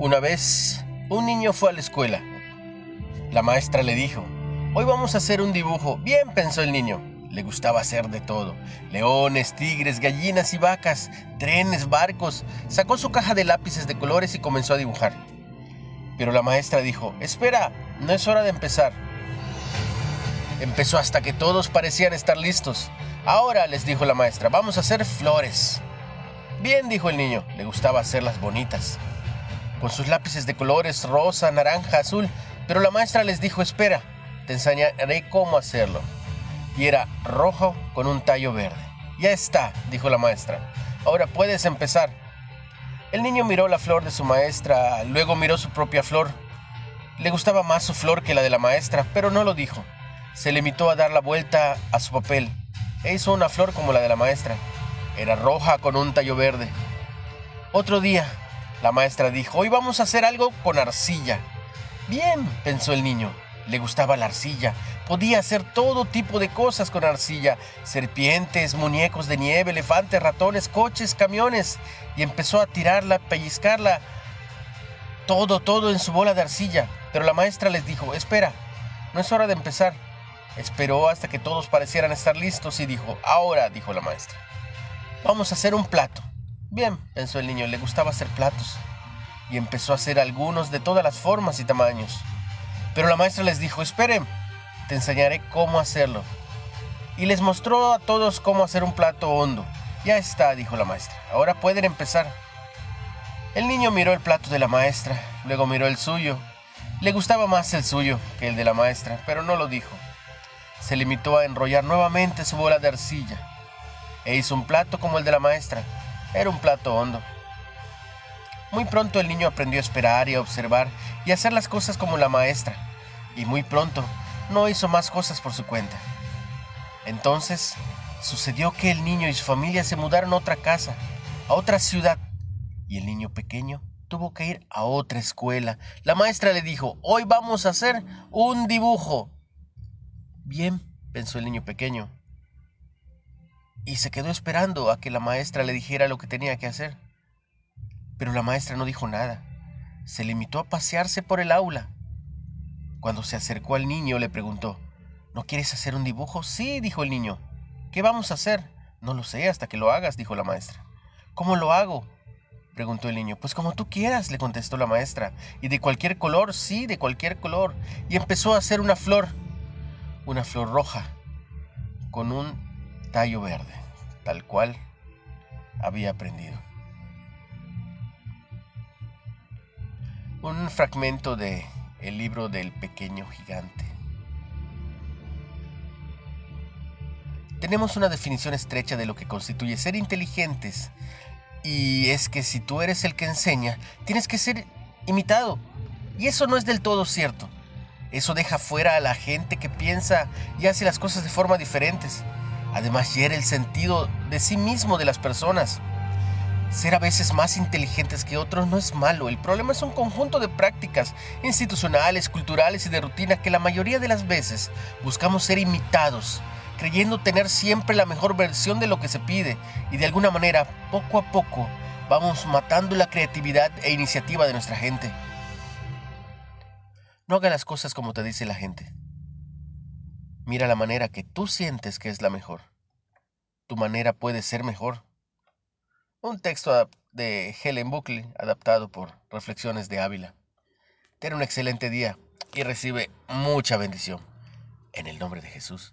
Una vez, un niño fue a la escuela. La maestra le dijo, hoy vamos a hacer un dibujo. Bien, pensó el niño. Le gustaba hacer de todo. Leones, tigres, gallinas y vacas, trenes, barcos. Sacó su caja de lápices de colores y comenzó a dibujar. Pero la maestra dijo, espera, no es hora de empezar. Empezó hasta que todos parecían estar listos. Ahora, les dijo la maestra, vamos a hacer flores. Bien, dijo el niño, le gustaba hacerlas bonitas con sus lápices de colores rosa, naranja, azul, pero la maestra les dijo, espera, te enseñaré cómo hacerlo. Y era rojo con un tallo verde. Ya está, dijo la maestra. Ahora puedes empezar. El niño miró la flor de su maestra, luego miró su propia flor. Le gustaba más su flor que la de la maestra, pero no lo dijo. Se limitó a dar la vuelta a su papel e hizo una flor como la de la maestra. Era roja con un tallo verde. Otro día, la maestra dijo, hoy vamos a hacer algo con arcilla. Bien, pensó el niño. Le gustaba la arcilla. Podía hacer todo tipo de cosas con arcilla. Serpientes, muñecos de nieve, elefantes, ratones, coches, camiones. Y empezó a tirarla, pellizcarla. Todo, todo en su bola de arcilla. Pero la maestra les dijo, espera, no es hora de empezar. Esperó hasta que todos parecieran estar listos y dijo, ahora, dijo la maestra, vamos a hacer un plato. Bien, pensó el niño, le gustaba hacer platos. Y empezó a hacer algunos de todas las formas y tamaños. Pero la maestra les dijo, esperen, te enseñaré cómo hacerlo. Y les mostró a todos cómo hacer un plato hondo. Ya está, dijo la maestra, ahora pueden empezar. El niño miró el plato de la maestra, luego miró el suyo. Le gustaba más el suyo que el de la maestra, pero no lo dijo. Se limitó a enrollar nuevamente su bola de arcilla e hizo un plato como el de la maestra, era un plato hondo. Muy pronto el niño aprendió a esperar y a observar y a hacer las cosas como la maestra, y muy pronto no hizo más cosas por su cuenta. Entonces sucedió que el niño y su familia se mudaron a otra casa, a otra ciudad, y el niño pequeño tuvo que ir a otra escuela. La maestra le dijo, hoy vamos a hacer un dibujo. Bien, pensó el niño pequeño, y se quedó esperando a que la maestra le dijera lo que tenía que hacer. Pero la maestra no dijo nada. Se limitó a pasearse por el aula. Cuando se acercó al niño le preguntó, ¿No quieres hacer un dibujo? Sí, dijo el niño. ¿Qué vamos a hacer? No lo sé hasta que lo hagas, dijo la maestra. ¿Cómo lo hago? preguntó el niño. Pues como tú quieras, le contestó la maestra. Y de cualquier color, sí, de cualquier color. Y empezó a hacer una flor, una flor roja, con un verde, tal cual había aprendido. Un fragmento de el libro del pequeño gigante. Tenemos una definición estrecha de lo que constituye ser inteligentes y es que si tú eres el que enseña, tienes que ser imitado. Y eso no es del todo cierto. Eso deja fuera a la gente que piensa y hace las cosas de forma diferentes. Además, hiere el sentido de sí mismo de las personas. Ser a veces más inteligentes que otros no es malo, el problema es un conjunto de prácticas institucionales, culturales y de rutina que la mayoría de las veces buscamos ser imitados, creyendo tener siempre la mejor versión de lo que se pide y de alguna manera, poco a poco, vamos matando la creatividad e iniciativa de nuestra gente. No haga las cosas como te dice la gente. Mira la manera que tú sientes que es la mejor. Tu manera puede ser mejor. Un texto de Helen Buckley adaptado por Reflexiones de Ávila. Ten un excelente día y recibe mucha bendición. En el nombre de Jesús.